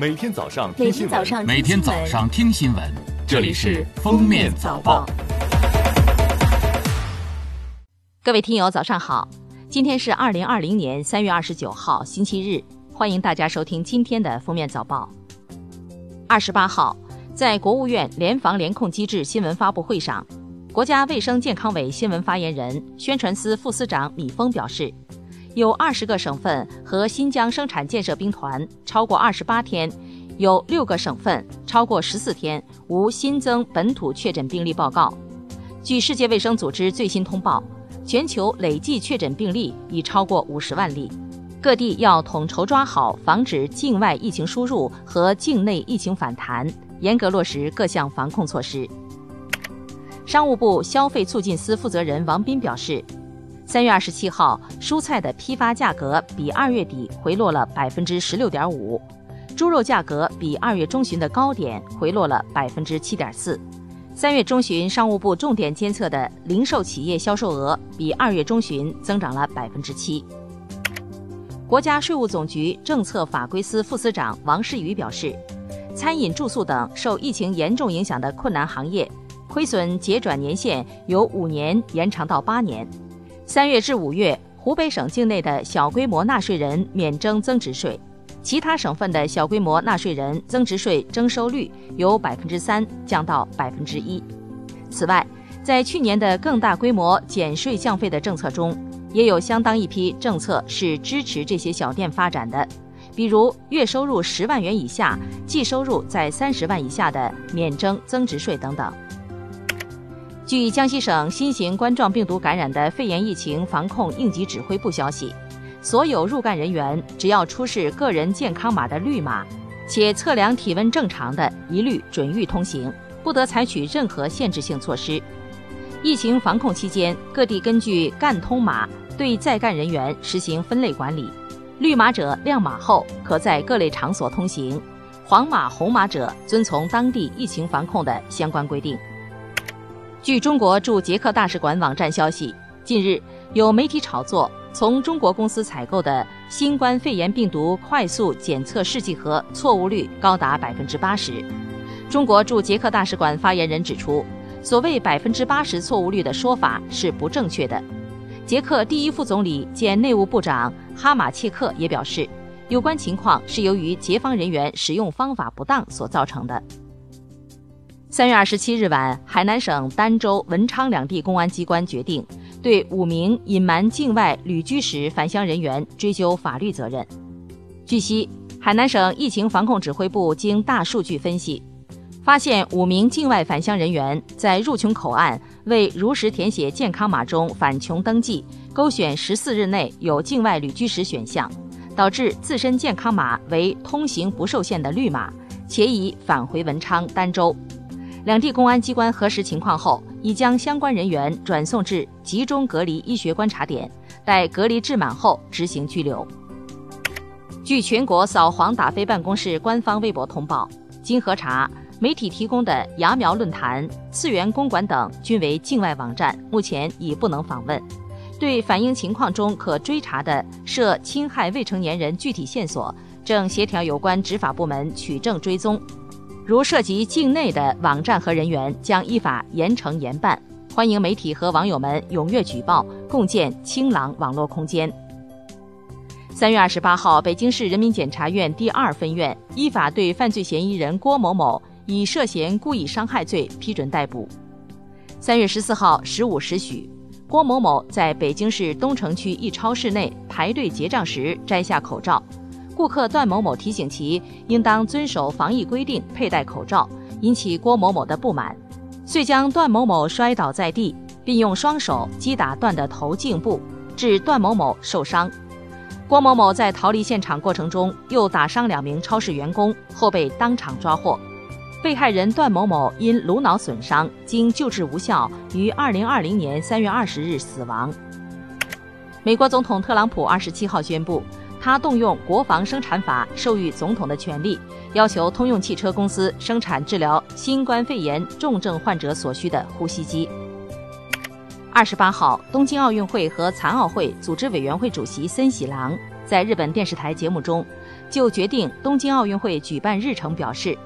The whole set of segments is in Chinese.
每天早上听新闻，每天早上听新闻，这里是《封面早报》。各位听友，早上好！今天是二零二零年三月二十九号，星期日，欢迎大家收听今天的《封面早报》。二十八号，在国务院联防联控机制新闻发布会上，国家卫生健康委新闻发言人、宣传司副司长米峰表示。有二十个省份和新疆生产建设兵团超过二十八天，有六个省份超过十四天无新增本土确诊病例报告。据世界卫生组织最新通报，全球累计确诊病例已超过五十万例。各地要统筹抓好，防止境外疫情输入和境内疫情反弹，严格落实各项防控措施。商务部消费促进司负责人王斌表示。三月二十七号，蔬菜的批发价格比二月底回落了百分之十六点五，猪肉价格比二月中旬的高点回落了百分之七点四。三月中旬，商务部重点监测的零售企业销售额比二月中旬增长了百分之七。国家税务总局政策法规司副司长王世宇表示，餐饮、住宿等受疫情严重影响的困难行业，亏损结转年限由五年延长到八年。三月至五月，湖北省境内的小规模纳税人免征增值税，其他省份的小规模纳税人增值税征收率由百分之三降到百分之一。此外，在去年的更大规模减税降费的政策中，也有相当一批政策是支持这些小店发展的，比如月收入十万元以下、季收入在三十万以下的免征增值税等等。据江西省新型冠状病毒感染的肺炎疫情防控应急指挥部消息，所有入干人员只要出示个人健康码的绿码，且测量体温正常的，一律准予通行，不得采取任何限制性措施。疫情防控期间，各地根据干通码对在干人员实行分类管理，绿码者亮码后可在各类场所通行，黄码、红码者遵从当地疫情防控的相关规定。据中国驻捷克大使馆网站消息，近日有媒体炒作，从中国公司采购的新冠肺炎病毒快速检测试剂盒错误率高达百分之八十。中国驻捷克大使馆发言人指出，所谓百分之八十错误率的说法是不正确的。捷克第一副总理兼内务部长哈马切克也表示，有关情况是由于捷方人员使用方法不当所造成的。三月二十七日晚，海南省儋州、文昌两地公安机关决定对五名隐瞒境外旅居史返乡人员追究法律责任。据悉，海南省疫情防控指挥部经大数据分析，发现五名境外返乡人员在入琼口岸未如实填写健康码中返琼登记，勾选十四日内有境外旅居史选项，导致自身健康码为通行不受限的绿码，且已返回文昌、儋州。两地公安机关核实情况后，已将相关人员转送至集中隔离医学观察点，待隔离至满后执行拘留。据全国扫黄打非办公室官方微博通报，经核查，媒体提供的芽苗论坛、次元公馆等均为境外网站，目前已不能访问。对反映情况中可追查的涉侵害未成年人具体线索，正协调有关执法部门取证追踪。如涉及境内的网站和人员，将依法严惩严办。欢迎媒体和网友们踊跃举报，共建清朗网络空间。三月二十八号，北京市人民检察院第二分院依法对犯罪嫌疑人郭某某以涉嫌故意伤害罪批准逮捕。三月十四号十五时许，郭某某在北京市东城区一超市内排队结账时摘下口罩。顾客段某某提醒其应当遵守防疫规定，佩戴口罩，引起郭某某的不满，遂将段某某摔倒在地，并用双手击打段的头颈部，致段某某受伤。郭某某在逃离现场过程中又打伤两名超市员工，后被当场抓获。被害人段某某因颅脑损伤，经救治无效，于二零二零年三月二十日死亡。美国总统特朗普二十七号宣布。他动用国防生产法授予总统的权利，要求通用汽车公司生产治疗新冠肺炎重症患者所需的呼吸机。二十八号，东京奥运会和残奥会组织委员会主席森喜朗在日本电视台节目中，就决定东京奥运会举办日程表示，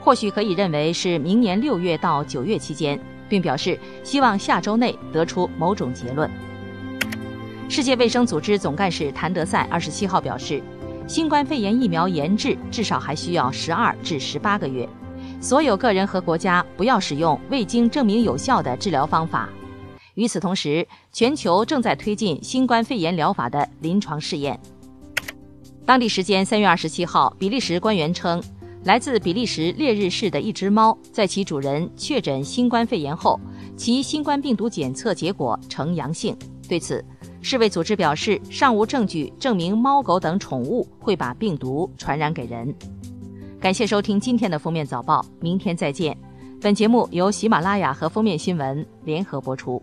或许可以认为是明年六月到九月期间，并表示希望下周内得出某种结论。世界卫生组织总干事谭德赛二十七号表示，新冠肺炎疫苗研制至少还需要十二至十八个月，所有个人和国家不要使用未经证明有效的治疗方法。与此同时，全球正在推进新冠肺炎疗法的临床试验。当地时间三月二十七号，比利时官员称，来自比利时列日市的一只猫在其主人确诊新冠肺炎后，其新冠病毒检测结果呈阳性。对此，世卫组织表示，尚无证据证明猫狗等宠物会把病毒传染给人。感谢收听今天的封面早报，明天再见。本节目由喜马拉雅和封面新闻联合播出。